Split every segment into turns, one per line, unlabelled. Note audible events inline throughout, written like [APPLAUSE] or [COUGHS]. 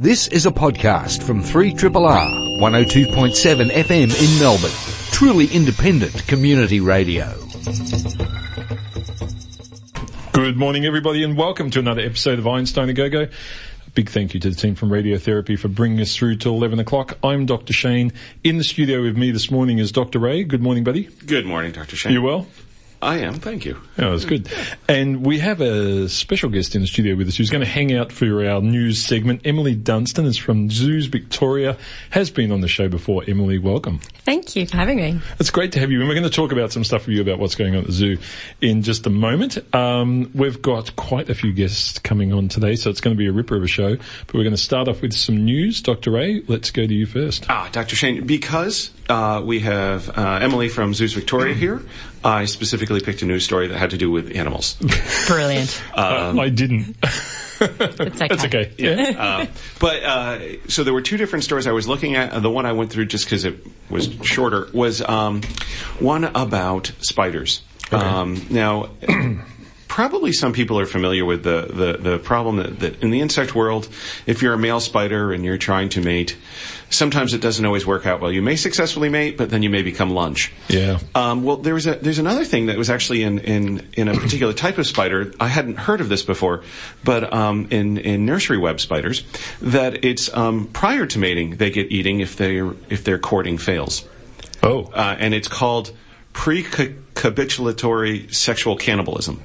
This is a podcast from 3RRR 102.7 FM in Melbourne. Truly independent community radio.
Good morning, everybody, and welcome to another episode of Einstein a Go-Go. A Big thank you to the team from Radiotherapy for bringing us through till 11 o'clock. I'm Dr. Shane. In the studio with me this morning is Dr. Ray. Good morning, buddy.
Good morning, Dr. Shane.
You well?
I am, thank you.
Oh, that's good. And we have a special guest in the studio with us who's going to hang out for our news segment. Emily Dunstan is from Zoos Victoria, has been on the show before. Emily, welcome.
Thank you for having me.
It's great to have you. And we're going to talk about some stuff with you about what's going on at the zoo in just a moment. Um, we've got quite a few guests coming on today, so it's going to be a ripper of a show. But we're going to start off with some news. Dr. Ray, let's go to you first.
Ah, Dr. Shane, because uh, we have uh, Emily from Zoos Victoria here, I specifically picked a news story that had to do with animals. [LAUGHS]
Brilliant.
Uh, I didn't. [LAUGHS]
It's okay.
That's okay. Yeah.
Uh, but uh, so there were two different stories I was looking at. The one I went through just because it was shorter was um, one about spiders. Um, now. [CLEARS THROAT] Probably some people are familiar with the, the, the problem that, that in the insect world, if you're a male spider and you're trying to mate, sometimes it doesn't always work out well. You may successfully mate, but then you may become lunch.
Yeah.
Um, well, there was a, there's another thing that was actually in, in, in a particular type of spider. I hadn't heard of this before, but um, in, in nursery web spiders, that it's um, prior to mating they get eating if they if their courting fails,
Oh.
uh, and it's called precopulatory sexual cannibalism,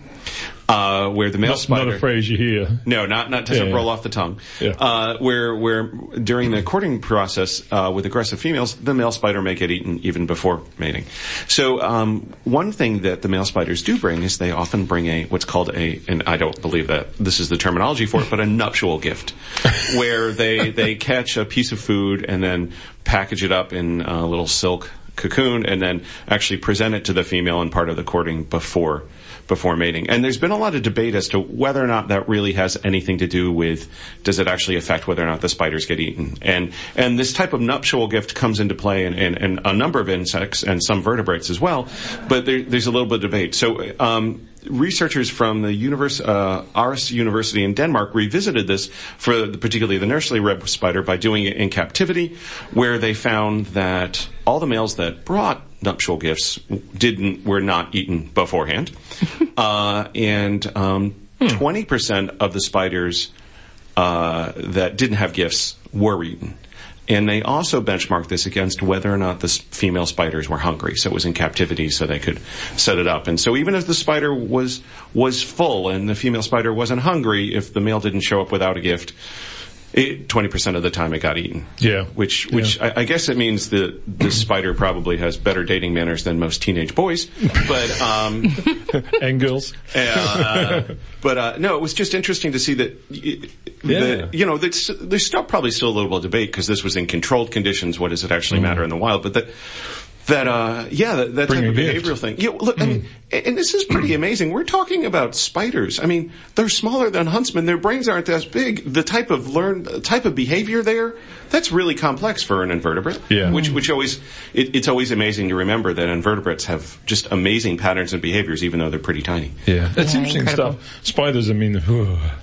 uh, where the male
not,
spider
not a phrase you hear.
no, not not doesn't
Yeah, yeah.
roll off the tongue.
Yeah.
Uh, where where during the courting process uh, with aggressive females, the male spider may get eaten even before mating. So um, one thing that the male spiders do bring is they often bring a what's called a and I don't believe that this is the terminology for it, but a nuptial gift, [LAUGHS] where they they catch a piece of food and then package it up in a little silk cocoon and then actually present it to the female in part of the courting before before mating. And there's been a lot of debate as to whether or not that really has anything to do with does it actually affect whether or not the spiders get eaten. And and this type of nuptial gift comes into play in, in, in a number of insects and some vertebrates as well. But there, there's a little bit of debate. So um, researchers from the univers- uh, Aarhus University in Denmark revisited this for the, particularly the nursery web spider by doing it in captivity, where they found that all the males that brought nuptial gifts didn't were not eaten beforehand, [LAUGHS] uh, and um, twenty percent of the spiders uh, that didn't have gifts were eaten. And they also benchmarked this against whether or not the female spiders were hungry. So it was in captivity, so they could set it up. And so even if the spider was was full and the female spider wasn't hungry, if the male didn't show up without a gift, twenty percent of the time it got eaten.
Yeah.
Which which I, I guess it means that the spider probably has better dating manners than most teenage boys. But um, [LAUGHS]
and girls.
uh, but uh, no, it was just interesting to see that.
Yeah.
that, you know, that's, there's still probably still a little bit of debate because this was in controlled conditions. What does it actually matter in the wild? But that. That uh yeah that, that type of
a gift.
behavioral thing yeah look I mean and this is pretty amazing we're talking about spiders I mean they're smaller than huntsmen their brains aren't as big the type of learn type of behavior there that's really complex for an invertebrate
Yeah.
which which always it, it's always amazing to remember that invertebrates have just amazing patterns and behaviors even though they're pretty tiny
Yeah, that's
Yeah,
interesting
incredible.
stuff. Spiders, I mean, Yeah.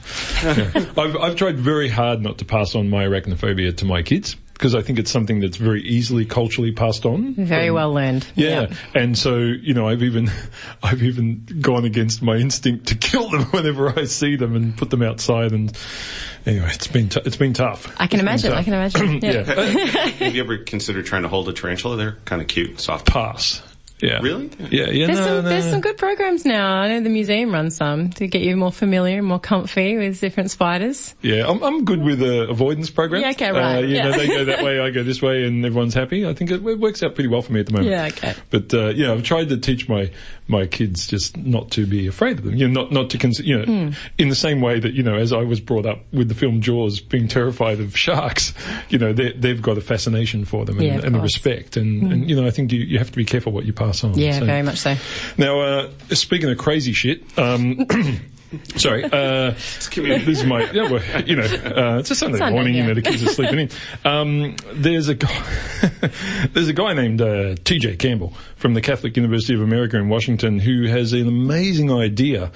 [LAUGHS] I've, I've tried very hard not to pass on my arachnophobia to my kids because I think it's something that's very easily culturally passed on.
Very
from-
well learned.
Yeah. and so you know, I've even [LAUGHS] I've even gone against my instinct to [LAUGHS] kill them whenever I see them and put them outside. And anyway, it's been t- it's been tough.
I can
It's
imagine. I can imagine. [CLEARS THROAT] Yeah.
Have you [LAUGHS] ever considered trying to hold a tarantula? They're kind of cute, soft.
Pass. Yeah.
Really?
Yeah. Yeah.
There's,
no,
some,
no,
there's
no.
some good programs now. I know the museum runs some to get you more familiar and more comfy with different spiders.
Yeah, I'm, I'm good with uh, avoidance programs.
Yeah, okay, right,
Uh, you know,
yeah.
they go that way, I go this way, and everyone's happy. I think it, it works out pretty well for me at the moment.
Yeah, okay.
But uh, yeah, I've tried to teach my my kids just not to be afraid of them. You know, not not to cons- you know,
Hmm.
in the same way that you know, as I was brought up with the film Jaws, being terrified of sharks. You know, they, they've got a fascination for them and,
Yeah,
and a.
Hmm.
respect, and, and you know, I think you, you have to be careful what you pass on.
Yeah,
So-
very much so.
now, uh, speaking of crazy shit, um, [COUGHS] Sorry, uh, this [LAUGHS] is my, yeah, well, you know, uh, it's a Sunday,
Sunday,
morning, you know, the kids are sleeping in. Um, there's a guy, [LAUGHS] there's a guy named, uh, TJ Campbell from the Catholic University of America in Washington who has an amazing idea,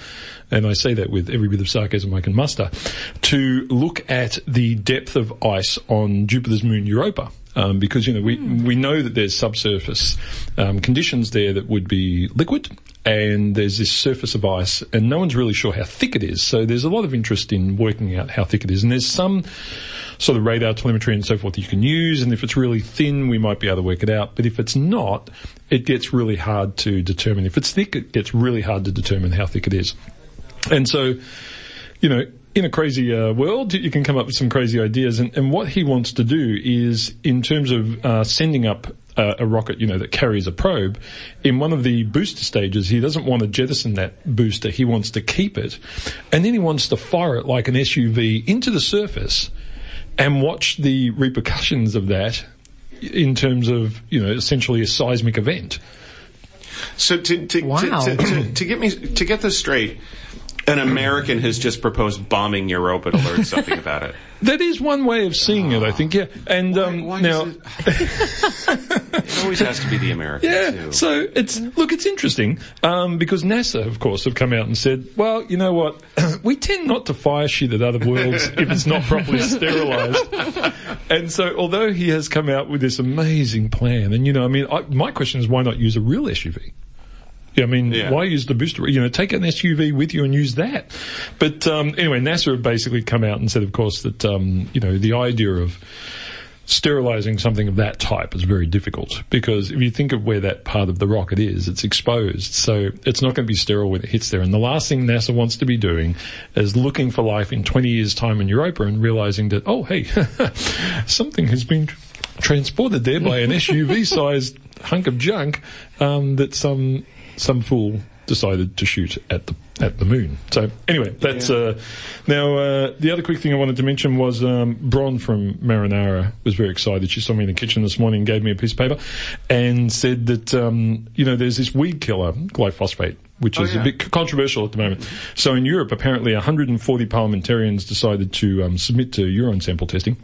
and I say that with every bit of sarcasm I can muster, to look at the depth of ice on Jupiter's moon Europa. Um, because you know we we know that there's subsurface um, conditions there that would be liquid, and there's this surface of ice, and no one's really sure how thick it is. So there's a lot of interest in working out how thick it is, and there's some sort of radar telemetry and so forth that you can use, and if it's really thin, we might be able to work it out. But if it's not, it gets really hard to determine. If it's thick, it gets really hard to determine how thick it is. And so, you know, in a crazy uh, world, you can come up with some crazy ideas. And, and what he wants to do is, in terms of uh, sending up uh, a rocket, you know, that carries a probe, in one of the booster stages, he doesn't want to jettison that booster. He wants to keep it, and then he wants to fire it like an SUV into the surface, and watch the repercussions of that in terms of, you know, essentially a seismic event.
So to to,
Wow.
to, to, to, to get me to get this straight, an American has just proposed bombing Europa to learn [LAUGHS] something about it.
That is one way of seeing it, I think. Yeah, and um,
Why
now.
it, [LAUGHS] it always has to be the American
Yeah,
too.
so it's look, it's interesting um, because NASA, of course, have come out and said, well, you know what, [CLEARS THROAT] we tend not to fire shit at other worlds [LAUGHS] if it's not properly sterilised. And so, although he has come out with this amazing plan, and you know, I mean, I, my question is, why not use a real SUV? I mean,
Yeah.
why use the booster? You know, take an SUV with you and use that. But um, anyway, NASA have basically come out and said, of course, that um, you know the idea of sterilizing something of that type is very difficult because if you think of where that part of the rocket is, it's exposed. So it's not going to be sterile when it hits there. And the last thing NASA wants to be doing is looking for life in 20 years time in Europa and realizing that, oh, hey, [LAUGHS] something has been transported there by an SUV sized hunk of junk, um, that some, some fool decided to shoot at the at the moon. So anyway, that's uh, now uh, the other quick thing I wanted to mention was um, Bron from Marinara was very excited. She saw me in the kitchen this morning, gave me a piece of paper, and said that um, you know there's this weed killer glyphosate. Which
Oh,
is
yeah.
a bit controversial at the moment. So in Europe, apparently 140 parliamentarians decided to um, submit to urine sample testing.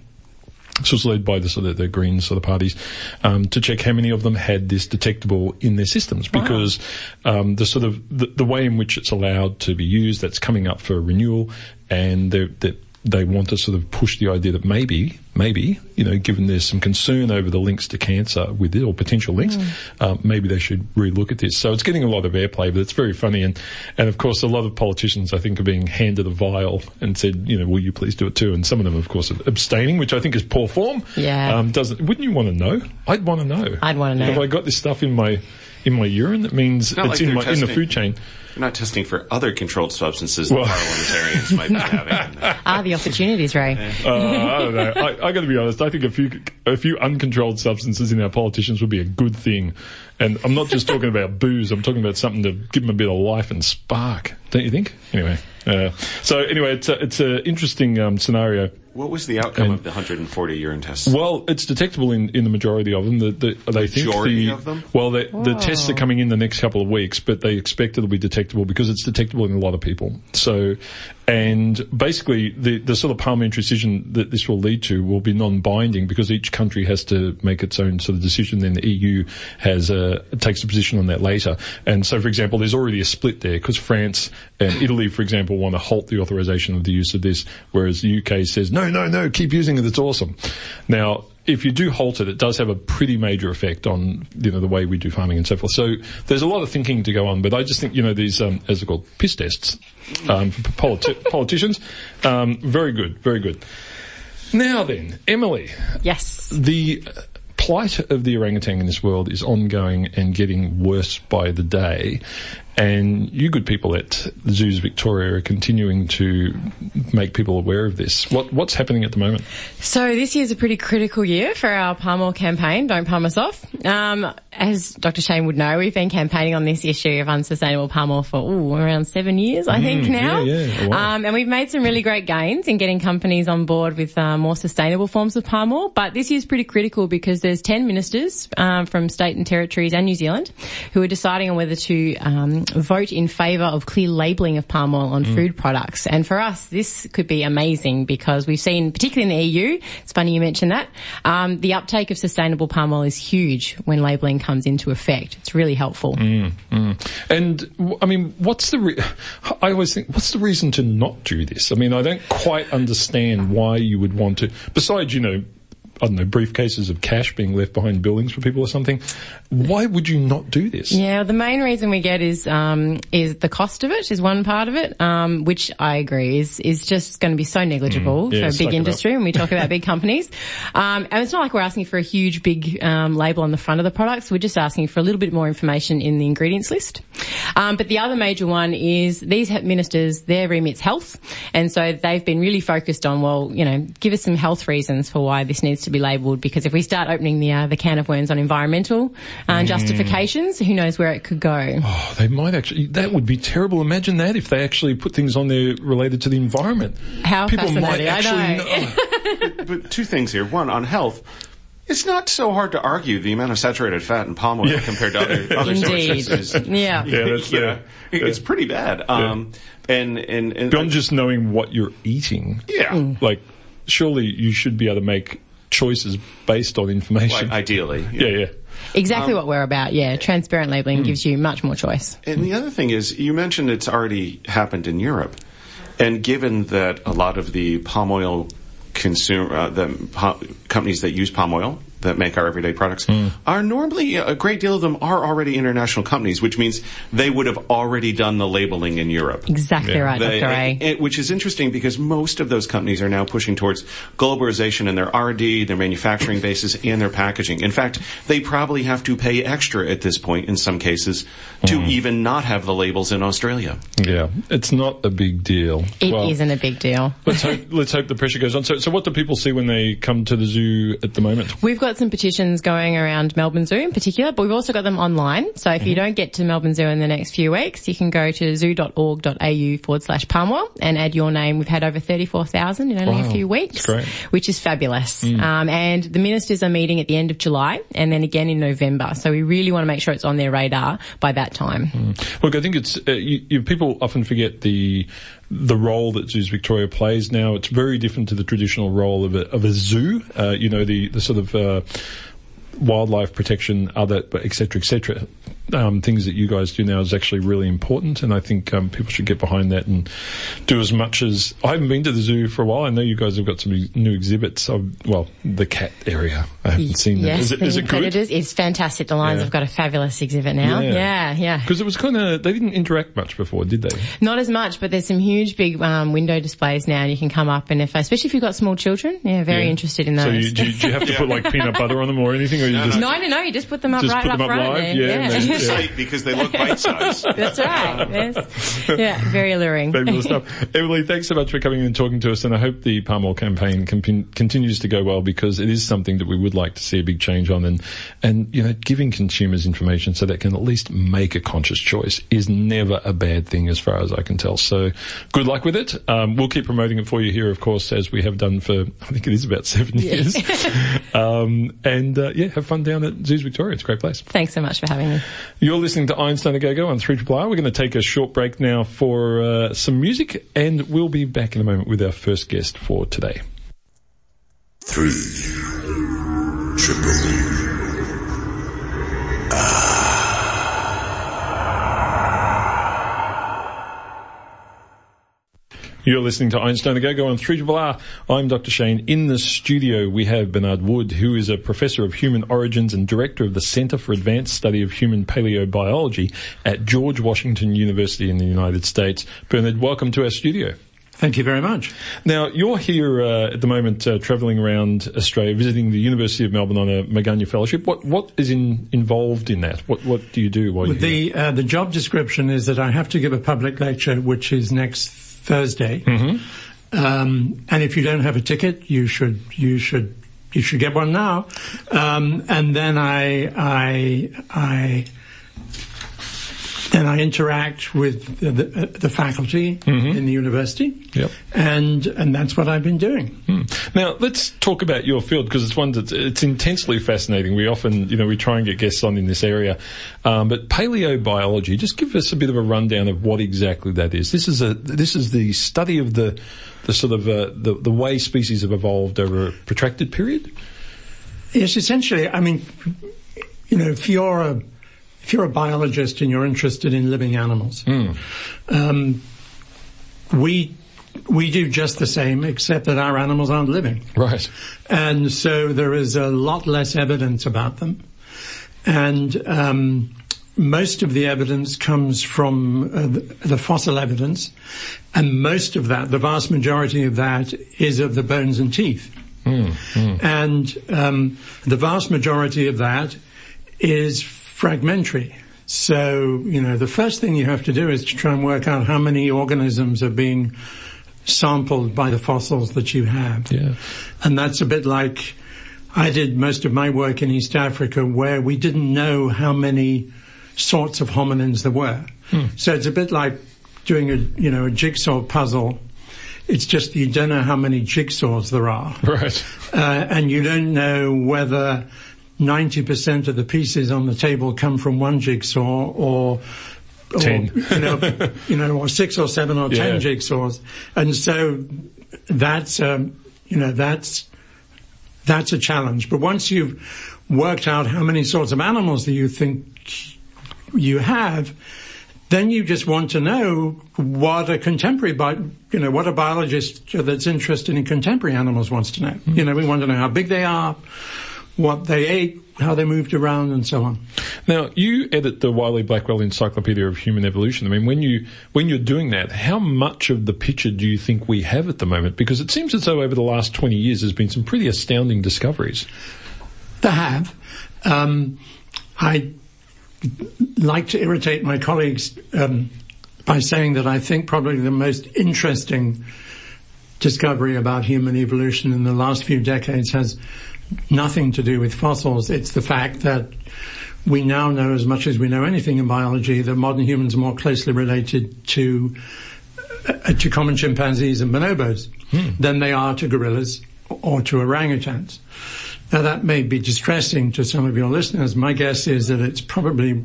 This was led by the sort of the Greens sort of parties um, to check how many of them had this detectable in their systems. Because um, the sort of the, the way in which it's allowed to be used that's coming up for renewal, and they're, they they want to sort of push the idea that maybe maybe you know given there's some concern over the links to cancer with it or potential links, um, maybe they should relook at this. So it's getting a lot of airplay, but it's very funny and and of course a lot of politicians I think are being handed a vial and said you know will you please do it too, and some of them of course are abstaining, which I think is poor form.
Yeah.
Um, doesn't wouldn't you want to know? I'd want to know.
I'd wanna know.
If I got this stuff in my in my urine, that means
not
it's
like
in
they're
my in the food chain.
You're not testing for other controlled substances
Well-
that parliamentarians might be having. [LAUGHS]
Ah, the opportunities, Ray.
Uh, I don't know. I, I got to be honest. I think a few a few uncontrolled substances in our politicians would be a good thing, and I'm not just talking about booze. I'm talking about something to give them a bit of life and spark. Don't you think? Anyway, uh, so anyway, it's a, it's an interesting um, scenario.
What was the outcome
And-
of the 140 urine tests?
Well, it's detectable in, in the majority of them. The, the, they think
Majority
the,
of them?
Well, the, the tests are coming in the next couple of weeks, but they expect it'll be detectable because it's detectable in a lot of people. So, and basically the, the sort of parliamentary decision that this will lead to will be non-binding because each country has to make its own sort of decision. Then the EU has a, takes a position on that later. And so, for example, there's already a split there because France and Italy, for example, want to halt the authorization of the use of this, whereas the UK says, no, no, no, keep using it, it's awesome. Now, if you do halt it, it does have a pretty major effect on, you know, the way we do farming and so forth. So there's a lot of thinking to go on, but I just think, you know, these, um, as they're called, piss tests, um, for politi- [LAUGHS] politicians, um, very good, very good. Now then, Emily,
Yes.
the plight of the orangutan in this world is ongoing and getting worse by the day. And you good people at the Zoos Victoria are continuing to make people aware of this. What, what's happening at the moment?
So this year's a pretty critical year for our palm oil campaign. Don't palm us off. Um, as Dr. Shane would know, we've been campaigning on this issue of unsustainable palm oil for ooh, around seven years, I think now.
Mm, yeah, yeah, while.
Um, and we've made some really great gains in getting companies on board with uh, more sustainable forms of palm oil. But this year's pretty critical because there's ten ministers um, from state and territories and New Zealand who are deciding on whether to um, vote in favour of clear labelling of palm oil on food products. And for us, this could be amazing because we've seen, particularly in the EU, it's funny you mentioned that, um, the uptake of sustainable palm oil is huge when labelling comes into effect. It's really helpful.
And I mean, what's the? Re- I always think, what's the reason to not do this? I mean, I don't quite understand why you would want to. Besides, you know, I don't know, briefcases of cash being left behind buildings for people or something. Why would you not do this?
Yeah, the main reason we get is um, is the cost of it is one part of it, um, which I agree is is just going to be so negligible
Mm. Yeah,
for a big industry when we talk about big companies. [LAUGHS] Um, and it's not like we're asking for a huge big um, label on the front of the products. We're just asking for a little bit more information in the ingredients list. Um, but the other major one is these he- ministers, their remit's health, and so they've been really focused on well, you know, give us some health reasons for why this needs to be labelled because if we start opening the uh, the can of worms on environmental uh, justifications, who knows where it could go.
Oh, they might actually. That would be terrible. Imagine that if they actually put things on there related to the environment.
How
people might
fascinating, I
actually
know. [LAUGHS]
but two things here. One, on health, it's not so hard to argue the amount of saturated fat in palm oil compared to other, [LAUGHS] other sources. Is,
Yeah.
Yeah, that's
you
the-
know, it's pretty bad. Um, and, and, and
Beyond just knowing what you're eating,
yeah,
like surely you should be able to make choices based on information.
like, ideally.
yeah, yeah.
Exactly what we're about. Yeah, transparent labelling gives you much more choice.
And the other thing is, you mentioned it's already happened in Europe, and given that a lot of the palm oil consumer, uh, the pa- companies that use palm oil that make our everyday products are normally a great deal of them are already international companies, which means they would have already done the labeling in Europe.
Exactly
Yeah.
right,
They-
Dr. A.
and- and- which is interesting because most of those companies are now pushing towards globalization in their R&D, their manufacturing bases, and their packaging. In fact, they probably have to pay extra at this point in some cases to
Mm.
even not have the labels in Australia.
Yeah, it's not a big deal.
It
Well,
not a big deal.
Let's hope, let's hope the pressure goes on. So, so what do people see when they come to the zoo at the moment?
We've got some petitions going around Melbourne Zoo in particular, but we've also got them online. So if
Mm-hmm.
you don't get to Melbourne Zoo in the next few weeks, you can go to zoo.org.au forward slash palm oil and add your name. We've had over 34,000 in only
Wow,
a few weeks, which is fabulous.
Mm.
Um, and the ministers are meeting at the end of July and then again in November. So we really want to make sure it's on their radar by that time.
Mm. Look, I think it's uh, you, you, people often forget the the role that Zoos Victoria plays now. It's very different to the traditional role of a, of a zoo. Uh, you know, the the sort of uh, wildlife protection, other, et cetera, et cetera. Um, things that you guys do now is actually really important, and I think um, people should get behind that and do as much as. I haven't been to the zoo for a while. I know you guys have got some new exhibits. Of, well, the cat area. I haven't seen that.
Yes,
Is it, it good?
predators. It's fantastic. The Lions
Yeah.
have got a fabulous exhibit now.
Yeah.
Yeah, yeah.
Because it was kind of they didn't interact much before, did they?
Not as much, but there's some huge big um, window displays now, and you can come up and if, especially if you've got small children, yeah, very
Yeah.
interested in those.
So you, do, you, do you have to put like [LAUGHS] peanut butter on them or anything, or you just
no, no, no, you just put them up
Just
right
put
up
them up
front.
live?
there.
Yeah, and then- [LAUGHS]
yeah.
yeah.
Because they look bite-sized. [LAUGHS]
That's right. Yes. Yeah, very alluring. [LAUGHS]
Fabulous stuff. Emily, thanks so much for coming and talking to us, and I hope the palm oil campaign con- continues to go well because it is something that we would like to see a big change on, and and you know, giving consumers information so they can at least make a conscious choice is never a bad thing, as far as I can tell. So, good luck with it. Um, we'll keep promoting it for you here, of course, as we have done for I think it is about seven years. um, and uh, yeah, have fun down at Zoos Victoria. It's a great place.
Thanks so much for having me.
You're listening to Einstein a Go-Go on 3 R. We're going to take a short break now for uh, some music and we'll be back in a moment with our first guest for today.
Three. Triple.
You're listening to Einstein a Go-Go on 3 R. I'm Dr. Shane. In the studio we have Bernard Wood, who is a professor of human origins and director of the Center for Advanced Study of Human Paleobiology at George Washington University in the United States. Bernard, welcome to our studio.
Thank you very much.
Now, you're here uh, at the moment uh, travelling around Australia, visiting the University of Melbourne on a Miegunyah Fellowship. What What is in, involved in that? What What do you do while you're?
The uh, the job description is that I have to give a public lecture, which is next Thursday.
Mm-hmm.
Um, and if you don't have a ticket, you should you should you should get one now. Um, and then I I I then I interact with the, the, the faculty in the university,
Mm-hmm. Yep.
and and that's what I've been doing.
Hmm. Now let's talk about your field because it's one that's it's intensely fascinating. We often, you know, we try and get guests on in this area, um, but paleobiology. Just give us a bit of a rundown of what exactly that is. This is a this is the study of the the sort of uh, the the way species have evolved over a protracted period.
Yes, essentially, I mean, you know, if you're a if you're a biologist and you're interested in living animals, um, we we do just the same, except that our animals aren't living.
Right.
and so there is a lot less evidence about them. And um, most of the evidence comes from uh, the, fossil evidence, and most of that, the vast majority of that, is of the bones and teeth. And um, the vast majority of that is fragmentary. So, you know, the first thing you have to do is to try and work out how many organisms are being sampled by the fossils that you have.
Yeah.
And that's a bit like I did most of my work in East Africa where we didn't know how many sorts of hominins there were. So it's a bit like doing a, you know, a jigsaw puzzle. It's just you don't know how many jigsaws there are.
Right.
Uh, and you don't know whether 90% of the pieces on the table come from one jigsaw or, or
Ten. [LAUGHS]
you know, you know, or six or seven or
Yeah.
ten jigsaws. And so that's, um, you know, that's, that's a challenge. But once you've worked out how many sorts of animals that you think you have, then you just want to know what a contemporary, bi- you know, what a biologist that's interested in contemporary animals wants to know. You know, we want to know how big they are, what they ate, how they moved around, and so on.
Now, you edit the Wiley Blackwell Encyclopedia of Human Evolution. I mean, when you when you're doing that, how much of the picture do you think we have at the moment? Because it seems as though over the last 20 years, there's been some pretty astounding discoveries.
They have. Um, I like to irritate my colleagues um, by saying that I think probably the most interesting discovery about human evolution in the last few decades has nothing to do with fossils. It's the fact that we now know as much as we know anything in biology that modern humans are more closely related to uh, to common chimpanzees and bonobos than they are to gorillas or to orangutans. Now that may be distressing to some of your listeners. My guess is that it's probably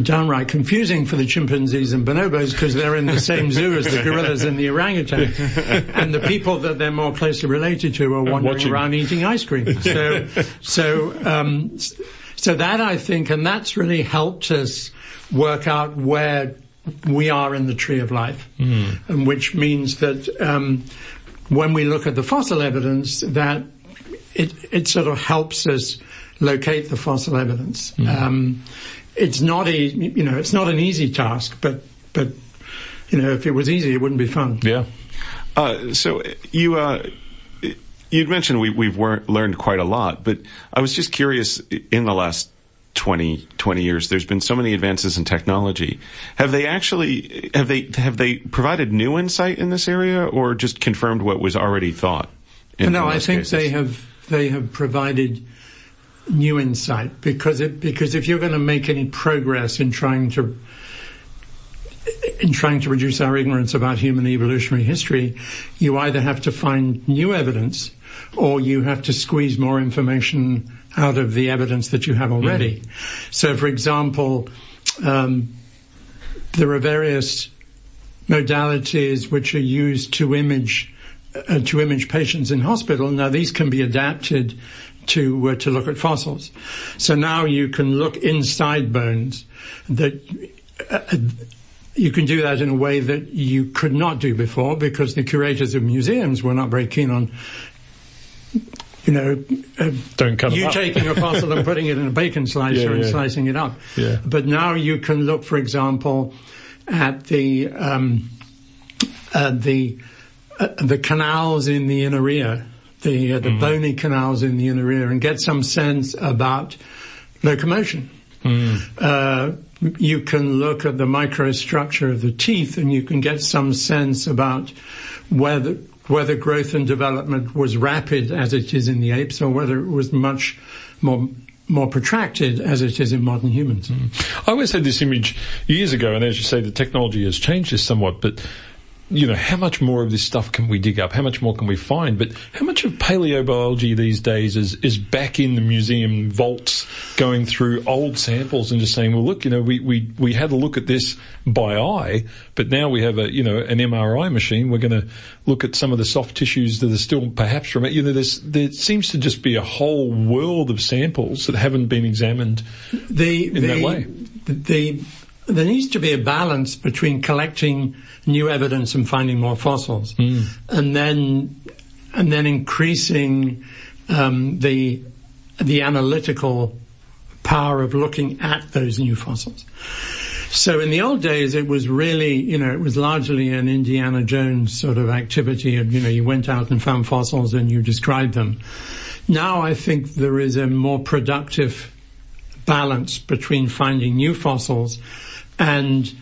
downright confusing for the chimpanzees and bonobos because they're in the same zoo as the gorillas and the orangutan. [LAUGHS] and the people that they're more closely related to are wandering
Watching.
around eating ice cream. So, [LAUGHS] so, um, so that I think, and that's really helped us work out where we are in the tree of life, and which means that um, when we look at the fossil evidence, that it it sort of helps us locate the fossil evidence. Um, it's not a you know it's not an easy task, but but you know if it was easy, it wouldn't be fun.
Yeah.
Uh, so you uh, you'd mentioned we, we've wor- learned quite a lot, but I was just curious. In the last 20, 20 years, there's been so many advances in technology. Have they actually have they have they provided new insight in this area, or just confirmed what was already thought? in-
no,
in
I think
cases?
they have they have provided new insight because it because if you're going to make any progress in trying to in trying to reduce our ignorance about human evolutionary history, you either have to find new evidence or you have to squeeze more information out of the evidence that you have already. So, for example, um, there are various modalities which are used to image uh, to image patients in hospital. Now these can be adapted to uh, to look at fossils. So now you can look inside bones that. Uh, you can do that in a way that you could not do before because the curators of museums were not very keen on, you know, uh,
Don't cut
you taking a fossil and putting it in a bacon [LAUGHS] slicer
Yeah,
and slicing it up.
Yeah.
But now you can look, for example, at the um, uh, the uh, the canals in the inner ear, the uh, the
Mm-hmm.
bony canals in the inner ear, and get some sense about locomotion.
Mm.
Uh, you can look at the microstructure of the teeth, and you can get some sense about whether whether growth and development was rapid as it is in the apes, or whether it was much more more protracted as it is in modern humans.
I always had this image years ago, and as you say, the technology has changed this somewhat, but you know, how much more of this stuff can we dig up? How much more can we find? But how much of paleobiology these days is, is back in the museum vaults going through old samples and just saying, well, look, you know, we, we, we had a look at this by eye, but now we have a, you know, an MRI machine. We're going to look at some of the soft tissues that are still perhaps from it. You know, there's, there seems to just be a whole world of samples that haven't been examined
The,
in
the,
that way.
the, there needs to be a balance between collecting new evidence and finding more fossils,
Hmm.
and then and then increasing um, the the analytical power of looking at those new fossils. So in the old days, it was really, you know, it was largely an Indiana Jones sort of activity, and you know, you went out and found fossils and you described them. Now I think there is a more productive balance between finding new fossils and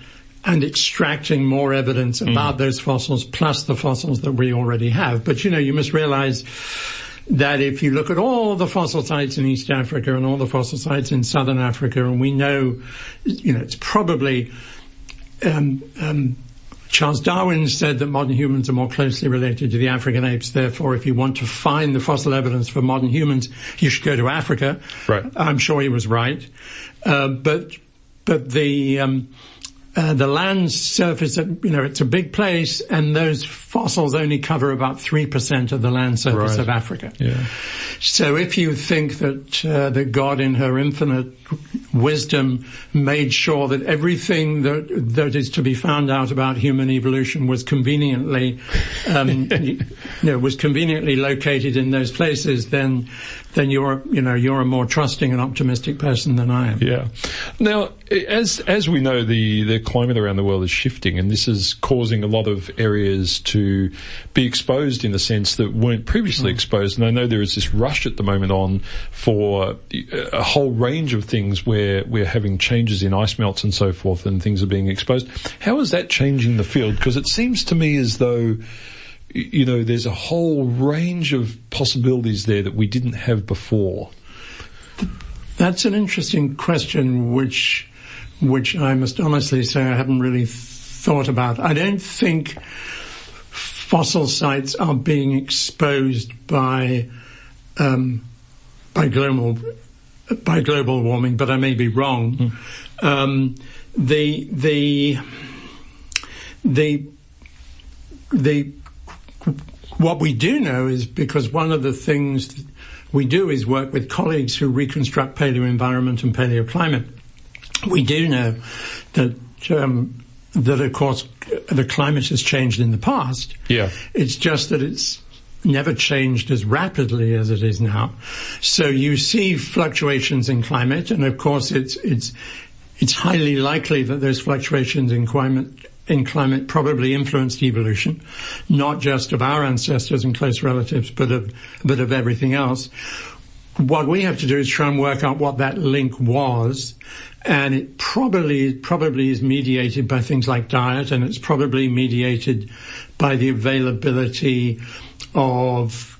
and extracting more evidence about those fossils plus the fossils that we already have. But you know, you must realize that if you look at all the fossil sites in East Africa and all the fossil sites in Southern Africa, and we know, you know, it's probably um, um, Charles Darwin said that modern humans are more closely related to the African apes. Therefore, if you want to find the fossil evidence for modern humans, you should go to Africa.
Right.
I'm sure he was right. Uh, but but the um, uh, the land surface, you know, it's a big place, and those fossils only cover about three percent of the land surface
Right.
of Africa.
Yeah.
So if you think that uh, that God, in her infinite wisdom, made sure that everything that that is to be found out about human evolution was conveniently, um, [LAUGHS] you know, was conveniently located in those places, then then you're you know you're a more trusting and optimistic person than I am.
Yeah. Now, as as we know, the the climate around the world is shifting, and this is causing a lot of areas to be exposed in the sense that weren't previously exposed. And I know there is this rush at the moment on for a whole range of things where we're having changes in ice melts and so forth, and things are being exposed. How is that changing the field? Because it seems to me as though you know, there's a whole range of possibilities there that we didn't have before.
That's an interesting question, which which I must honestly say I haven't really thought about. I don't think fossil sites are being exposed by um, by global by global warming, but I may be wrong. Um, the the the the what we do know is because one of the things that we do is work with colleagues who reconstruct paleo environment and paleo climate. We do know that um, that of course the climate has changed in the past.
Yeah.
It's just that it's never changed as rapidly as it is now. So you see fluctuations in climate, and of course it's it's it's highly likely that those fluctuations in climate in climate probably influenced evolution, not just of our ancestors and close relatives, but of but of everything else. What we have to do is try and work out what that link was, and it probably probably is mediated by things like diet, and it's probably mediated by the availability of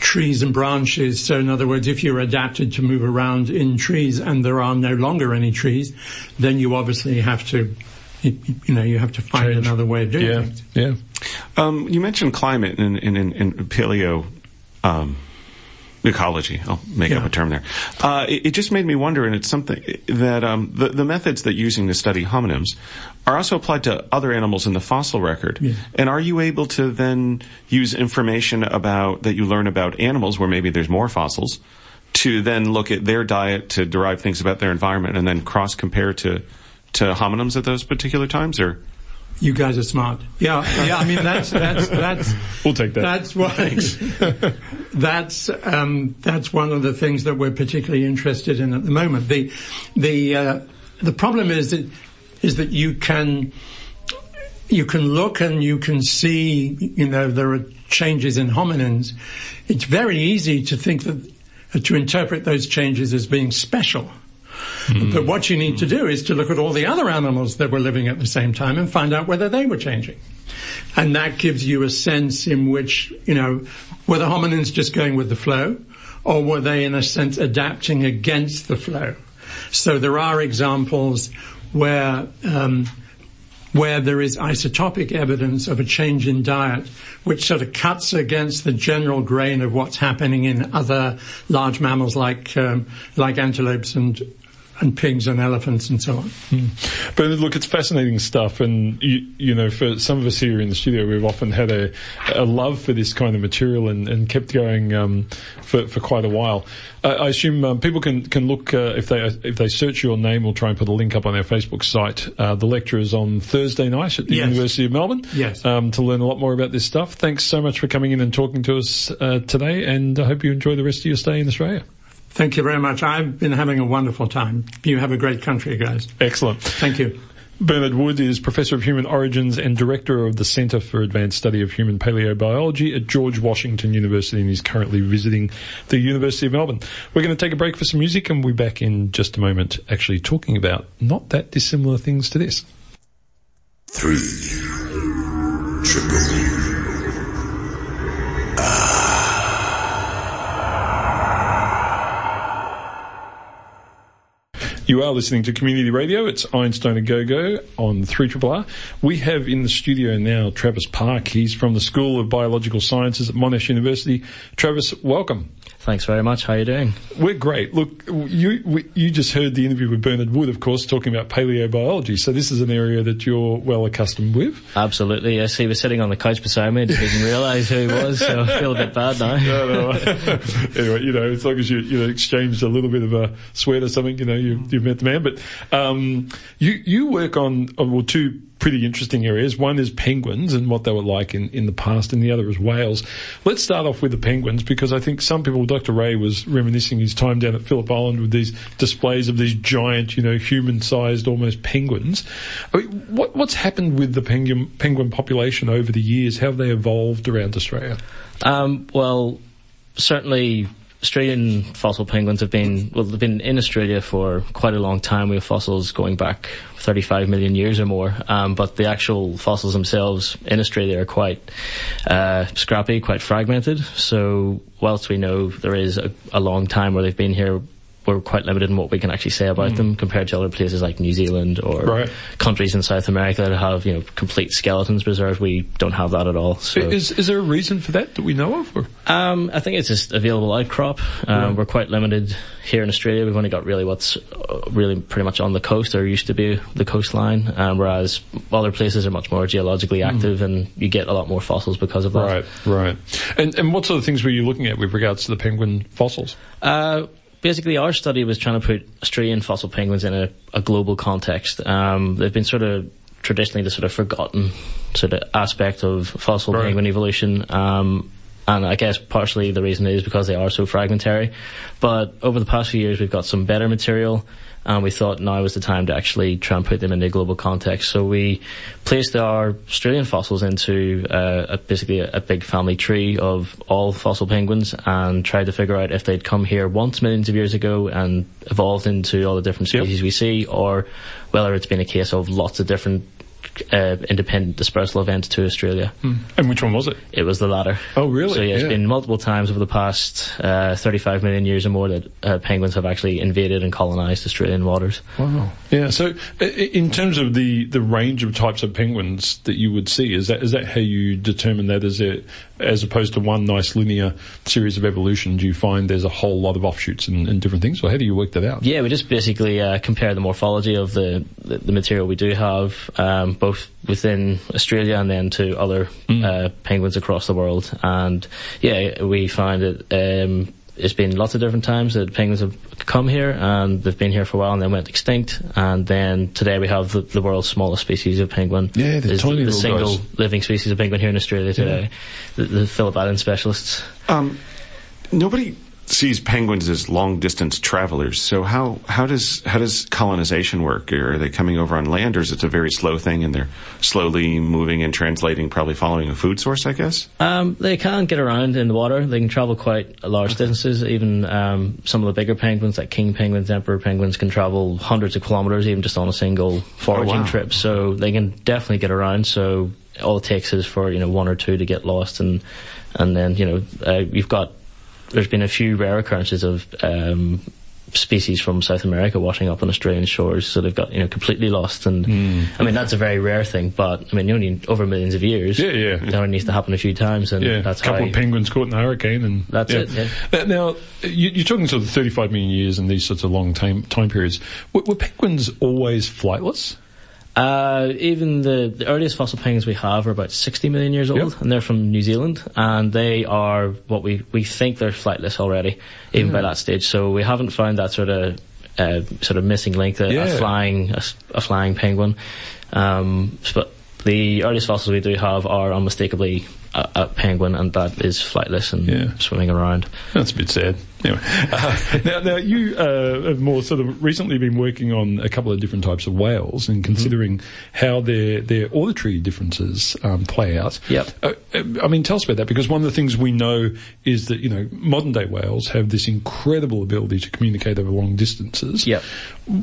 trees and branches. So in other words, if you're adapted to move around in trees and there are no longer any trees, then you obviously have to, you, you know, you have to find
Change.
another way of doing
Yeah,
things.
yeah.
Um, you mentioned climate in, in, in, in paleo um, ecology. I'll make
Yeah.
up a term there. Uh, it, it just made me wonder, and it's something that um, the, the methods that using to study hominins are also applied to other animals in the fossil record. And are you able to then use information about that you learn about animals where maybe there's more fossils to then look at their diet to derive things about their environment and then cross compare to to hominins at those particular times or
You guys are smart. Yeah, [LAUGHS] yeah. I mean, that's that's that's
We'll take that.
That's what. [LAUGHS] that's um, that's one of the things that we're particularly interested in at the moment. The the uh, the problem is that is that you can you can look and you can see. You know, there are changes in hominins. It's very easy to think that to interpret those changes as being special. But what you need to do is to look at all the other animals that were living at the same time and find out whether they were changing. And that gives you a sense in which, you know, were the hominins just going with the flow or were they in a sense adapting against the flow? So there are examples where, um, where there is isotopic evidence of a change in diet, which sort of cuts against the general grain of what's happening in other large mammals like um, like antelopes and and pigs and elephants and so on.
But look, it's fascinating stuff, and you, you know, for some of us here in the studio, we've often had a, a love for this kind of material and, and kept going um, for, for quite a while. I, I assume um, people can can look uh, if they if they search your name. We'll try and put a link up on our Facebook site. Uh, the lecture is on Thursday night at the
Yes.
University of Melbourne.
Yes.
Um, to learn a lot more about this stuff. Thanks so much for coming in and talking to us uh, today, and I hope you enjoy the rest of your stay in Australia.
Thank you very much. I've been having a wonderful time. You have a great country, guys.
Excellent.
Thank you.
Bernard Wood is Professor of Human Origins and Director of the Centre for Advanced Study of Human Paleobiology at George Washington University and he's currently visiting the University of Melbourne. We're going to take a break for some music and we'll be back in just a moment actually talking about not that dissimilar things to this.
Three.
You are listening to Community Radio. It's Einstein a Go-Go on 3RRR. We have in the studio now Travis Park. He's from the School of Biological Sciences at Monash University. Travis, welcome.
Thanks very much. How are you doing?
We're great. Look, you we- you just heard the interview with Bernard Wood, of course, talking about paleobiology. So this is an area that you're well accustomed with.
Absolutely. Yes, he was sitting on the couch beside me. Didn't realise who he was, so I feel a bit bad now. [LAUGHS]
No, no. [LAUGHS] anyway, you know, as long as you you know, exchanged a little bit of a sweat or something, you know, you, you've met the man. But um, you you work on well two pretty interesting areas. One is penguins and what they were like in, in the past, and the other is whales. Let's start off with the penguins because I think some people, Dr. Ray was reminiscing his time down at Phillip Island with these displays of these giant, you know, human-sized almost penguins. I mean, what what's happened with the penguin penguin population over the years? How have they evolved around Australia?
Um, well, certainly Australian fossil penguins have been, well, they've been in Australia for quite a long time. We have fossils going back 35 million years or more. Um, but the actual fossils themselves in Australia are quite uh, scrappy, quite fragmented. So whilst we know there is a, a long time where they've been here, we're quite limited in what we can actually say about them compared to other places like New Zealand or
Right.
countries in South America that have, you know, complete skeletons preserved. We don't have that at all. So.
Is is there a reason for that that we know of?
Um, I think it's just available outcrop. Um, We're quite limited here in Australia. We've only got really what's uh, really pretty much on the coast or used to be the coastline, um, whereas other places are much more geologically active and you get a lot more fossils because of that.
Right, right. And and what sort of things were you looking at with regards to the penguin fossils?
Uh, basically, our study was trying to put Australian fossil penguins in a, a global context. Um, they've been sort of traditionally the sort of forgotten sort of aspect of fossil
Right.
penguin evolution. Um, and I guess partially the reason is because they are so fragmentary. But over the past few years, we've got some better material. And we thought now was the time to actually try and put them in a global context. So we placed our Australian fossils into uh, a, basically a, a big family tree of all fossil penguins and tried to figure out if they'd come here once millions of years ago and evolved into all the different
Yep.
species we see, or whether it's been a case of lots of different uh, independent dispersal events to Australia.
And which one was it?
It was the latter.
Oh, really?
So yeah, it's
Yeah.
been multiple times over the past uh, 35 million years or more that uh, penguins have actually invaded and colonized Australian waters.
Wow. Yeah. So, in terms of the, the range of types of penguins that you would see, is that is that how you determine that? Is it as opposed to one nice linear series of evolution? Do you find there's a whole lot of offshoots and, and different things, or how do you work that out?
Yeah, we just basically uh, compare the morphology of the, the, the material we do have, um, both within Australia and then to other uh, penguins across the world. And yeah, we find that um, it's been lots of different times that penguins have come here and they've been here for a while and then went extinct. And then today we have the, the world's smallest species of penguin.
Yeah, they're
Is
tiny
the
little
single
guys.
living species of penguin here in Australia today. The, the Phillip Island specialists.
Um, nobody sees penguins as long distance travelers. So how how does how does colonization work? Are they coming over on land, or is it a very slow thing, and they're slowly moving and translating, probably following a food source? I guess.
Um, they can get around in the water. They can travel quite large distances. Even um, some of the bigger penguins, like king penguins, emperor penguins, can travel hundreds of kilometers, even just on a single foraging
Oh, wow.
trip. So they can definitely get around. So all it takes is for you know one or two to get lost, and and then you know uh, you've got there's been a few rare occurrences of um, species from South America washing up on Australian shores, so they've got you know completely lost. And I mean that's a very rare thing, but I mean you only over millions of years.
Yeah, yeah.
It only needs to happen a few times, and
Yeah,
that's
a couple of penguins caught in a hurricane, and
That's it, yeah.
Now, now, you, you're talking sort of 35 million years and these sorts of long time time periods. Were, were penguins always flightless?
Uh, even the, the earliest fossil penguins we have are about 60 million years old,
Yep.
and they're from New Zealand, and they are what we, we think they're flightless already, even
Mm.
by that stage. So we haven't found that sort of uh, sort of missing link, a,
Yeah.
a flying a, a flying penguin. Um, but the earliest fossils we do have are unmistakably a, penguin, and that is flightless and
Yeah.
swimming around.
That's a bit sad. Anyway, uh, now, now you uh, have more sort of recently been working on a couple of different types of whales and considering how their their auditory differences um, play out.
Yep.
Uh, uh, I mean, tell us about that because one of the things we know is that you know modern day whales have this incredible ability to communicate over long distances.
Yep.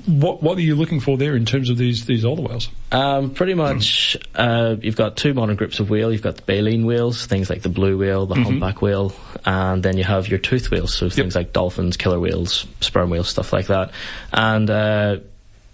What what are you looking for there in terms of these these older whales?
Um, pretty much, uh, you've got two modern groups of whale. You've got the baleen whales, things like the blue whale, the humpback whale, and then you have your tooth whales, so things like dolphins, killer whales, sperm whales, stuff like that. And uh,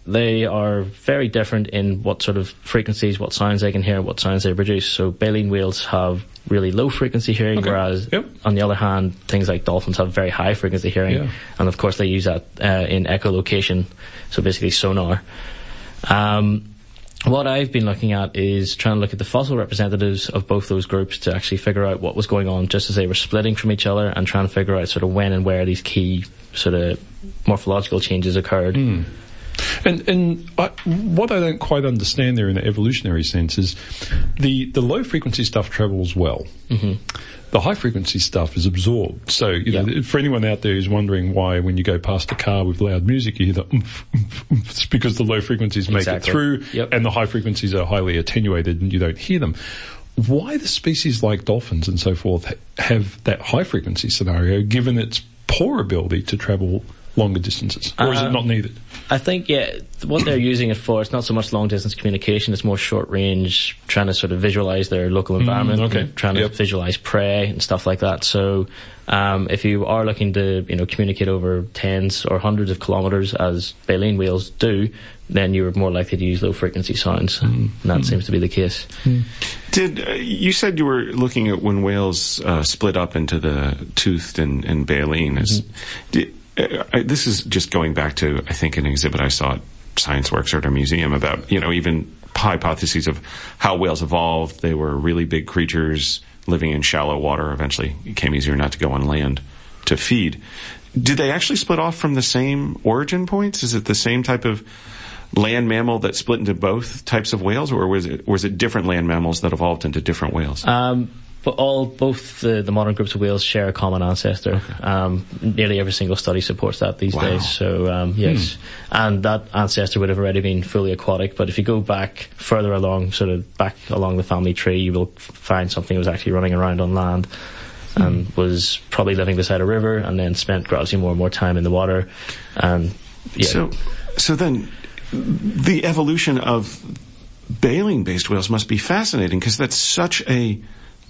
they are very different in what sort of frequencies, what sounds they can hear, what sounds they produce. So baleen whales have really low frequency hearing,
Okay.
whereas
Yep.
on the other hand, things like dolphins have very high frequency hearing,
Yeah.
and of course they use that uh, in echolocation, so basically sonar. Um, what I've been looking at is trying to look at the fossil representatives of both those groups to actually figure out what was going on just as they were splitting from each other and trying to figure out sort of when and where these key sort of morphological changes occurred. Hmm.
And and I, what I don't quite understand there in the evolutionary sense is the the low frequency stuff travels well. Mm-hmm. The high frequency stuff is absorbed. So you know,
Yeah.
for anyone out there who's wondering why when you go past a car with loud music you hear the oomph, oomph, oomph, it's because the low frequencies make
Exactly.
it through,
Yep.
and the high frequencies are highly attenuated and you don't hear them. Why the species like dolphins and so forth have that high frequency scenario, given its poor ability to travel longer distances, or is it
Uh,
not needed?
I think, yeah, what they're using it for, it's not so much long distance communication, it's more short range, trying to sort of visualize their local environment,
okay.
and trying
Yep.
to visualize prey and stuff like that. So, um, if you are looking to, you know, communicate over tens or hundreds of kilometers as baleen whales do, then you're more likely to use low frequency sounds. And that seems to be the case.
Did uh, you said you were looking at when whales uh, split up into the toothed and, and baleen? Is, did, uh, I, this is just going back to I think an exhibit I saw at Scienceworks or at a museum about you know even hypotheses of how whales evolved. They were really big creatures living in shallow water. Eventually, it became easier not to go on land to feed. Did they actually split off from the same origin points? Is it the same type of land mammal that split into both types of whales, or was it was it different land mammals that evolved into different whales?
Um, but all both the, the modern groups of whales share a common ancestor. Um, nearly every single study supports that these
Wow.
days. So um, yes, and that ancestor would have already been fully aquatic. But if you go back further along, sort of back along the family tree, you will find something that was actually running around on land. And was probably living beside a river, and then spent gradually more and more time in the water. And yeah,
So, so then the evolution of baleen-based whales must be fascinating because that's such a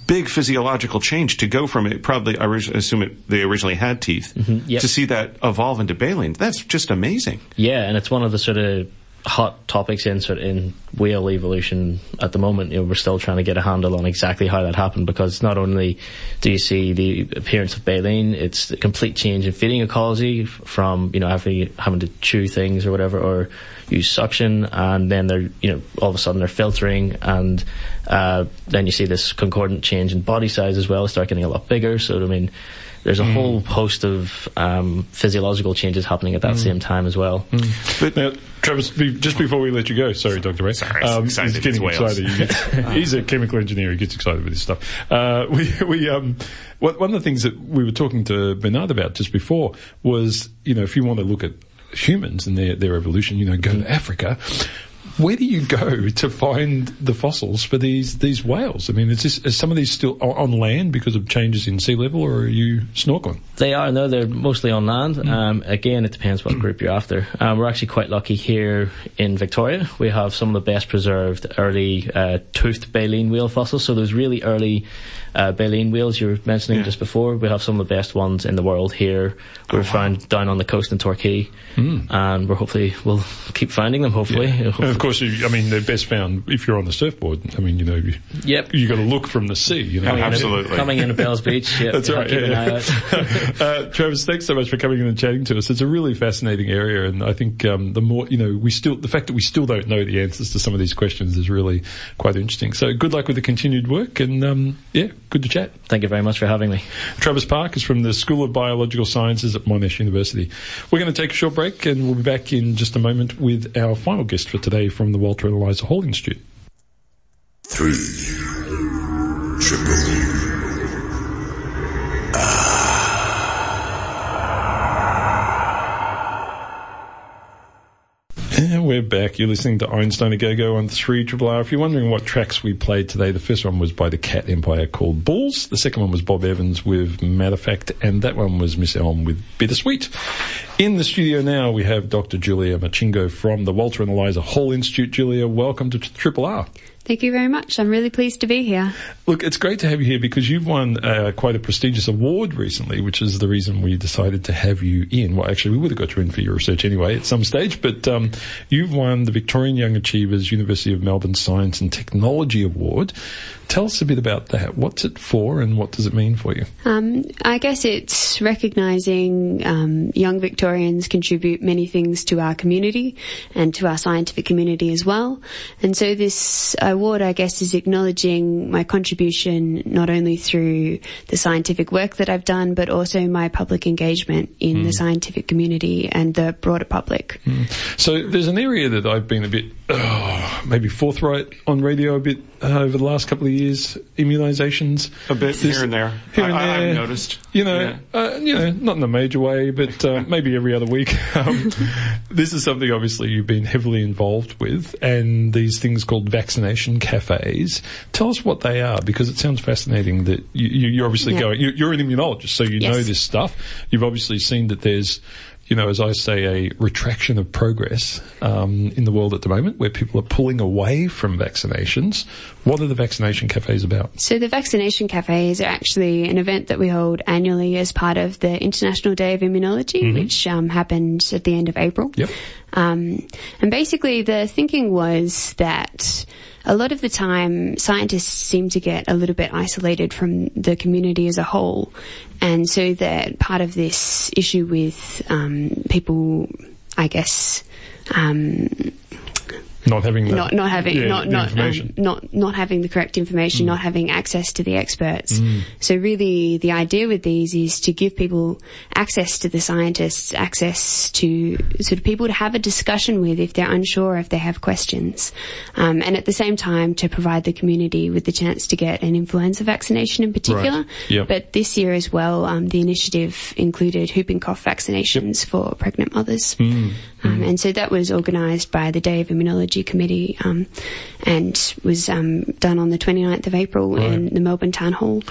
big physiological change to go from it. Probably, I assume it, they originally had teeth
Mm-hmm. yep.
to see that evolve into baleen. That's just amazing.
Yeah, and it's one of the sort of hot topics in sort of in whale evolution at the moment. You know, we're still trying to get a handle on exactly how that happened because not only do you see the appearance of baleen, it's a complete change in feeding ecology from you know having having to chew things or whatever or use suction, and then they're you know all of a sudden they're filtering, and uh, then you see this concordant change in body size as well, start getting a lot bigger. So I mean. There's a whole host of um, physiological changes happening at that same time as well.
But now, Travis, be, just before we let you go, sorry, Dr. Ray.
Sorry, it's excited,
he's getting
whales.
excited. He gets- [LAUGHS] he's a chemical engineer. He gets excited with this stuff. Uh, we, we, um, what, one of the things that we were talking to Bernard about just before was, you know, if you want to look at humans and their, their evolution, you know, go to Africa. Where do you go to find the fossils for these, these whales? I mean, is, this, is some of these still on land because of changes in sea level or are you snorkeling?
They are, no, they're mostly on land. Um, again, it depends what group you're after. Um, we're actually quite lucky here in Victoria. We have some of the best preserved early uh, toothed baleen whale fossils. So those really early uh, baleen whales you were mentioning
Yeah.
just before, we have some of the best ones in the world here. We're found down on the coast in Torquay, and we're hopefully we'll keep finding them. Hopefully,
And
Hopefully-
of course, you, I mean, they're best found if you're on the surfboard. I mean, you know, you,
Yep.
you got to look from the sea. You know,
Coming in-
Absolutely.
coming in at Bells Beach. Yep,
That's right.
Keep an
yeah,
eye out. [LAUGHS]
uh, Travis, thanks so much for coming in and chatting to us. It's a really fascinating area, and I think um, the more you know, we still the fact that we still don't know the answers to some of these questions is really quite interesting. So, good luck with the continued work, and um, yeah, good to chat.
Thank you very much for having me.
Travis Park is from the School of Biological Sciences at Monash University. We're going to take a short break, and we'll be back in just a moment with our final guest for today from the Walter and Eliza Hall Institute.
Three. Triple.
And we're back. You're listening to Einstein a Go-Go on 3 Triple R. If you're wondering what tracks we played today, the first one was by the Cat Empire called Bulls. The second one was Bob Evans with Matter Fact, and that one was Miss Elm with Bittersweet. In the studio now, we have Dr. Julia Marchingo from the Walter and Eliza Hall Institute. Julia, welcome to Triple R.
Thank you very much. I'm really pleased to be here.
Look, it's great to have you here because you've won uh, quite a prestigious award recently, which is the reason we decided to have you in. Well, actually, we would have got you in for your research anyway at some stage, but um, you've won the Victorian Young Achievers University of Melbourne Science and Technology Award. Tell us a bit about that. What's it for and what does it mean for you?
Um, I guess it's recognising um, young Victorians contribute many things to our community and to our scientific community as well. And so this award, I guess, is acknowledging my contribution not only through the scientific work that I've done, but also my public engagement in the scientific community and the broader public.
So there's an area that I've been a bit, oh, maybe forthright on radio a bit uh, over the last couple of years. Immunisations,
A bit
There's-
here and there.
Here and
I, I,
there.
I've noticed.
You know,
Yeah.
uh, you know, not in a major way, but uh, [LAUGHS] maybe every other week. [LAUGHS] Um, this is something obviously you've been heavily involved with, and these things called vaccination cafes. Tell us what they are, because it sounds fascinating that you, you, you're obviously
Yeah.
going. You, you're an immunologist, so you
Yes.
know this stuff. You've obviously seen that there's you know, as I say, a retraction of progress um, in the world at the moment, where people are pulling away from vaccinations. What are the vaccination cafes about?
So the vaccination cafes are actually an event that we hold annually as part of the International Day of Immunology, which um, happened at the end of April.
Yep.
Um, and basically the thinking was that a lot of the time scientists seem to get a little bit isolated from the community as a whole. And so that part of this issue with um, people, I guess, um,
Not having the,
not not having
yeah,
not not um, not not having the correct information, not having access to the experts. So really, the idea with these is to give people access to the scientists, access to sort of people to have a discussion with if they're unsure, if they have questions, um, and at the same time to provide the community with the chance to get an influenza vaccination in particular.
Yep.
But this year as well, um, the initiative included whooping cough vaccinations for pregnant mothers.
Mm.
Um, and so that was organised by the Day of Immunology Committee um, and was um, done on the 29th of April in the Melbourne Town Hall.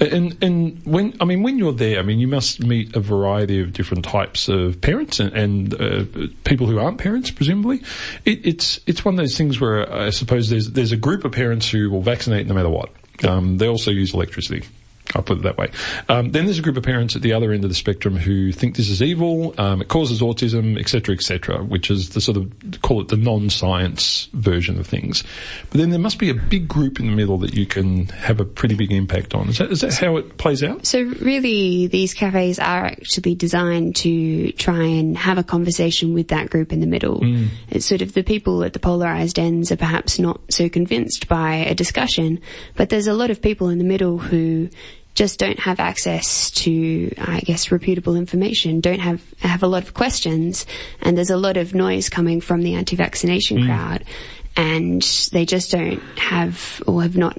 And and when I mean when you're there, I mean you must meet a variety of different types of parents and, and uh, people who aren't parents, presumably. It, it's it's one of those things where I suppose there's there's a group of parents who will vaccinate no matter what. Um, they also use electricity. I'll put it that way. Um, then there's a group of parents at the other end of the spectrum who think this is evil, um, it causes autism, etc., etc., which is the sort of call it the non-science version of things. But then there must be a big group in the middle that you can have a pretty big impact on. Is that is that how it plays out?
So really, these cafes are actually designed to try and have a conversation with that group in the middle. It's sort of the people at the polarized ends are perhaps not so convinced by a discussion, but there's a lot of people in the middle who just don't have access to, I guess, reputable information, don't have, have a lot of questions, and there's a lot of noise coming from the anti-vaccination mm. crowd, and they just don't have, or have not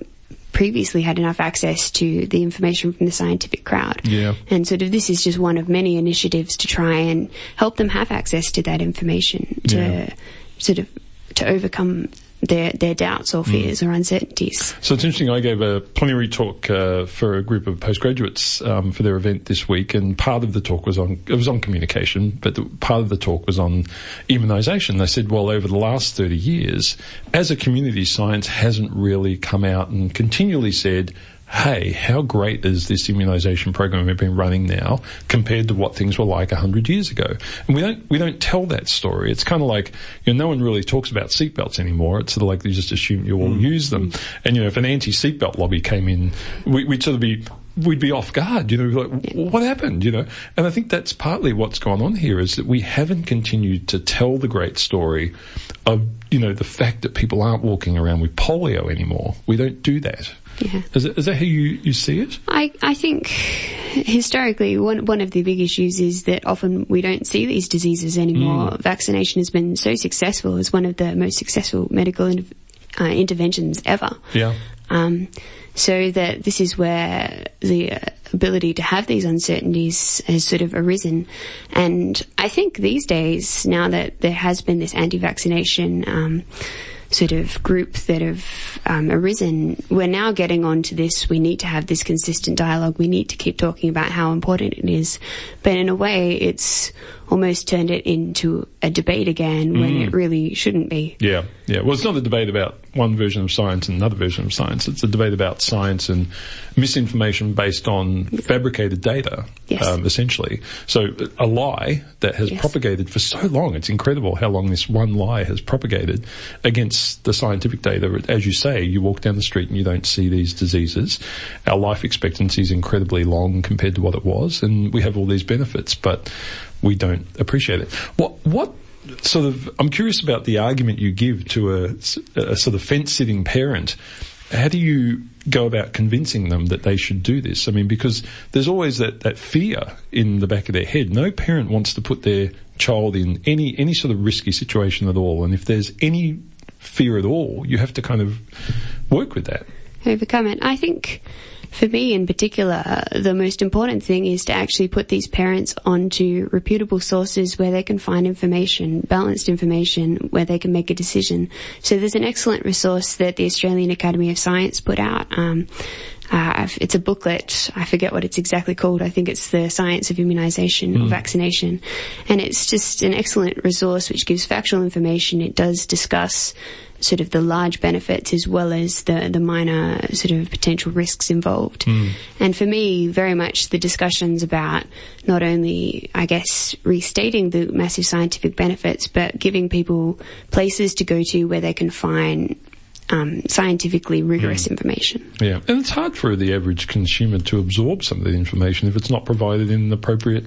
previously had enough access to the information from the scientific crowd.
Yeah.
And sort of this is just one of many initiatives to try and help them have access to that information to
Yeah.
sort of to overcome their their doubts or fears or uncertainties.
So it's interesting. I gave a plenary talk uh, for a group of postgraduates um, for their event this week, and part of the talk was on it was on communication, but the, part of the talk was on immunisation. They said, well, over the last thirty years, as a community, science hasn't really come out and continually said. Hey, how great is this immunisation program we've been running now compared to what things were like a hundred years ago? And we don't we don't tell that story. It's kind of like you know no one really talks about seatbelts anymore. It's sort of like they just assume you all hmm. use them. And you know if an anti-seatbelt lobby came in, we, we'd sort of be we'd be off guard. You know, we'd be like what happened? You know, and I think that's partly what's gone on here is that we haven't continued to tell the great story of you know the fact that people aren't walking around with polio anymore. We don't do that.
Yeah.
Is, it, is that how you, you see it?
I, I think historically one one of the big issues is that often we don't see these diseases anymore. Vaccination has been so successful as one of the most successful medical in, uh, interventions ever.
Yeah.
Um, so that this is where the ability to have these uncertainties has sort of arisen. And I think these days, now that there has been this anti-vaccination, um, sort of group that have um, arisen, we're now getting onto this. We need to have this consistent dialogue. We need to keep talking about how important it is. But in a way, it's almost turned it into a debate again when it really shouldn't be.
Yeah, yeah. Well, it's not a debate about one version of science and another version of science. It's a debate about science and misinformation based on fabricated data,
Yes.
um, essentially. So a lie that has
Yes.
propagated for so long. It's incredible how long this one lie has propagated against the scientific data. As you say, you walk down the street and you don't see these diseases. Our life expectancy is incredibly long compared to what it was, and we have all these benefits, but we don't appreciate it. What what sort of I'm curious about the argument you give to a, a sort of fence sitting parent. How do you go about convincing them that they should do this? I mean, because there's always that, that fear in the back of their head. No parent wants to put their child in any, any sort of risky situation at all. And if there's any fear at all, you have to kind of work with that.
overcome it. I think for me in particular, the most important thing is to actually put these parents onto reputable sources where they can find information, balanced information, where they can make a decision. So there's an excellent resource that the Australian Academy of Science put out. Um, uh, it's a booklet. I forget what it's exactly called. I think it's the Science of Immunisation or Vaccination, and it's just an excellent resource which gives factual information. It does discuss sort of the large benefits as well as the, the minor sort of potential risks involved. Hmm. And for me, very much the discussions about not only, I guess, restating the massive scientific benefits, but giving people places to go to where they can find um, scientifically rigorous information.
Yeah, and it's hard for the average consumer to absorb some of the information if it's not provided in an appropriate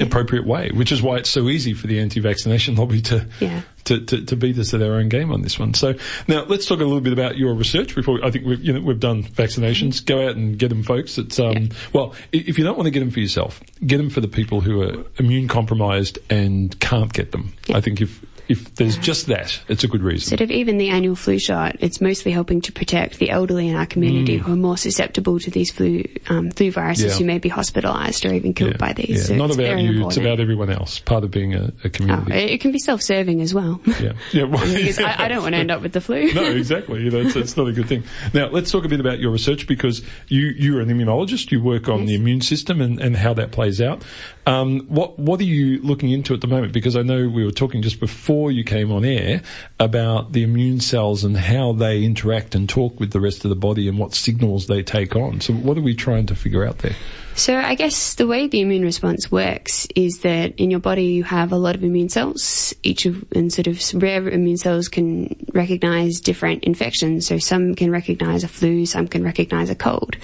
appropriate way. Which is why it's so easy for the anti-vaccination [LAUGHS] lobby to
Yeah.
to, to, to beat us to their own game on this one. So now let's talk a little bit about your research before I think we've you know we've done vaccinations. Go out and get them, folks. It's um well if you don't want to get them for yourself, get them for the people who are immune compromised and can't get them. I think if if there's just that, it's a good reason.
Sort of even the annual flu shot, it's mostly helping to protect the elderly in our community who are more susceptible to these flu um, flu viruses
Mm. Yeah.
who may be hospitalised or even killed
Yeah,
by these.
yeah.
So
Not
it's
about you, it's about everyone else. Part of being a, a
Oh,
community.
it it can be self-serving as well.
Yeah, yeah. [LAUGHS] Well,
because I, I don't want to end up with the flu. [LAUGHS]
no, exactly. You know, it's, it's not a good thing. Now, let's talk a bit about your research because you, you're an immunologist. You work on the immune system and, and how that plays out. Um, what, what are you looking into at the moment? Because I know we were talking just before you came on air about the immune cells and how they interact and talk with the rest of the body and what signals they take on. So what are we trying to figure out there?
So I guess the way the immune response works is that in your body you have a lot of immune cells, each of and sort of rare immune cells can recognize different infections. So some can recognize a flu, some can recognize a cold.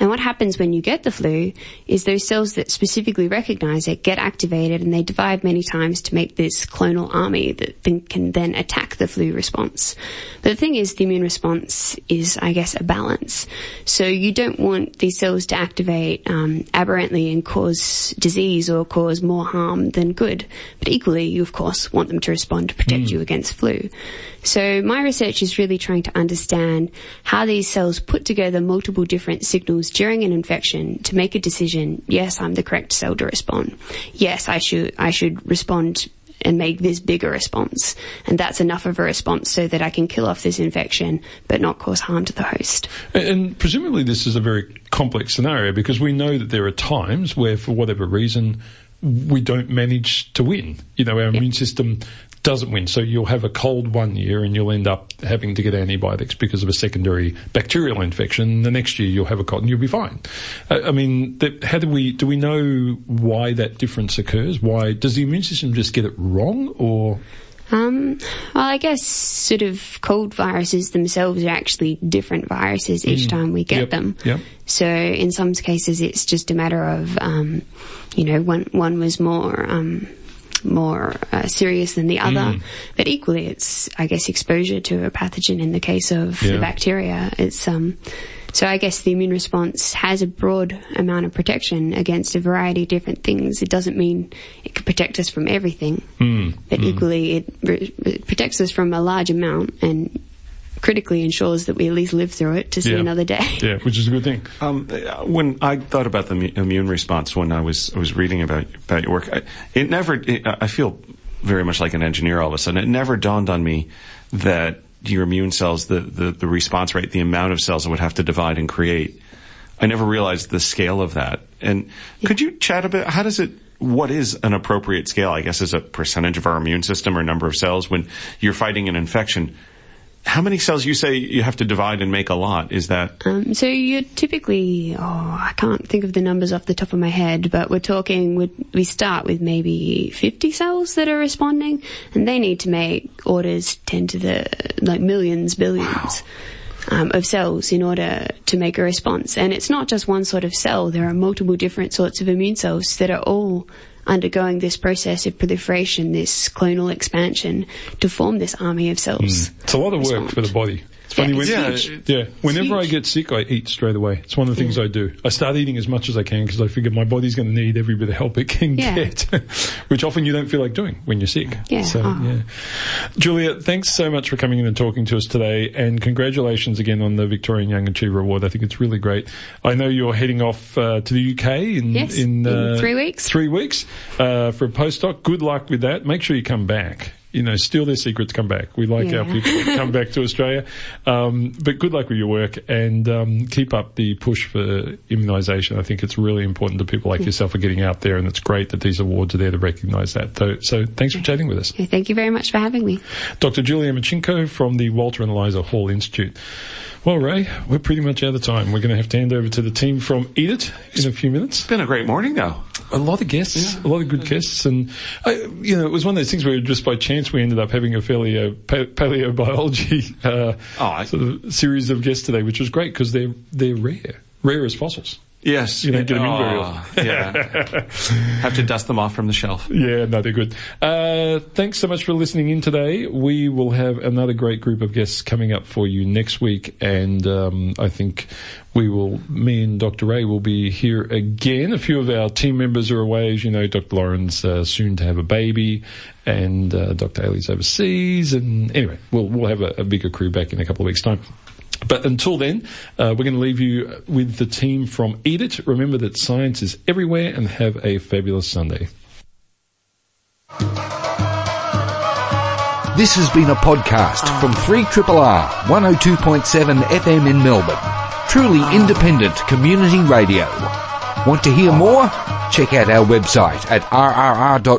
And what happens when you get the flu is those cells that specifically recognize it get activated and they divide many times to make this clonal army that can then attack the flu response. But the thing is, the immune response is, I guess, a balance. So you don't want these cells to activate um, aberrantly and cause disease or cause more harm than good. But equally, you of course want them to respond to protect hmm. you against flu. So my research is really trying to understand how these cells put together multiple different signals during an infection to make a decision. Yes, I'm the correct cell to respond. Yes, I should I should respond and make this bigger response. And that's enough of a response so that I can kill off this infection but not cause harm to the host.
And, presumably this is a very complex scenario because we know that there are times where, for whatever reason, we don't manage to win. You know, our immune system doesn't win. So you'll have a cold one year and you'll end up having to get antibiotics because of a secondary bacterial infection. The next year you'll have a cold and you'll be fine. Uh, I mean, th- how do we, do we know why that difference occurs? Why, does the immune system just get it wrong or?
Um, well, I guess sort of cold viruses themselves are actually different viruses each time we get
Yep,
them.
yep.
So in some cases, it's just a matter of, um, you know, one one was more um, more uh, serious than the other,
Mm.
but equally, it's I guess exposure to a pathogen. In the case of
Yeah.
the bacteria, it's um. So I guess the immune response has a broad amount of protection against a variety of different things. It doesn't mean it can protect us from everything,
Mm.
but equally it, re- it protects us from a large amount and critically ensures that we at least live through it to see
Yeah.
another day. [LAUGHS]
Yeah, which is a good thing.
Um, when I thought about the immune response when I was I was reading about about your work, I, it never. It, I feel very much like an engineer all of a sudden. It never dawned on me that your immune cells, the, the, the response rate, the amount of cells it would have to divide and create. I never realized the scale of that. And could you chat a bit? How does it? What is an appropriate scale? I guess is a percentage of our immune system or number of cells when you're fighting an infection. How many cells you say you have to divide and make a lot? Is that
Um, so you're typically, oh, I can't think of the numbers off the top of my head, but we're talking, we we start with maybe 50 cells that are responding, and they need to make orders 10 to the, like millions, billions. Um, of cells in order to make a response. And it's not just one sort of cell, there are multiple different sorts of immune cells that are all undergoing this process of proliferation, this clonal expansion to form this army of cells. Hmm.
It's a lot of work for the body. Funny when,
Yeah,
huge.
yeah, whenever I get sick, I eat straight away. It's one of the things I do. I start eating as much as I can because I figure my body's going to need every bit of help it can
Yeah.
get, [LAUGHS] which often you don't feel like doing when you're sick.
Yeah.
So,
Oh.
yeah. Julia, thanks so much for coming in and talking to us today and congratulations again on the Victorian Young Achiever Award. I think it's really great. I know you're heading off uh, to the UK in,
Yes,
in,
in
uh,
three weeks.
Three weeks, uh, for a postdoc. Good luck with that. Make sure you come back. You know, steal their secrets, come back. We like our people to come back to Australia. Um, but good luck with your work and um, keep up the push for immunisation. I think it's really important that people like yourself are getting out there, and it's great that these awards are there to recognise that. So, so thanks for chatting with us.
Okay, Thank you very much for having me.
Dr. Julia Marchingo from the Walter and Eliza Hall Institute. Well, Ray, we're pretty much out of time. We're going to have to hand over to the team from Eat It in a few minutes.
it's been a great morning though?
A lot of guests, a lot of good guests, and I, you know, it was one of those things where just by chance we ended up having a fairly uh, pa- paleobiology [LAUGHS] uh,
Oh, I-
sort of series of guests today, which was great because they're they're rare, rare as fossils.
Yes.
You don't get them in very
Oh, [LAUGHS]
often.
yeah. Have to dust them off from the shelf.
Yeah, no, they're good. Uh, thanks so much for listening in today. We will have another great group of guests coming up for you next week, and um, I think we will, me and Dr. Ray will be here again. A few of our team members are away, as you know. Dr. Lauren's uh, soon to have a baby, and uh, Dr. Ailey's overseas, and anyway, we'll we'll have a, a bigger crew back in a couple of weeks' time. But until then, uh, we're going to leave you with the team from Eat It. Remember that science is everywhere and have a fabulous Sunday.
This has been a podcast from 3RRR 102.7 FM in Melbourne. Truly independent community radio. Want to hear more? Check out our website at rrr.org.au.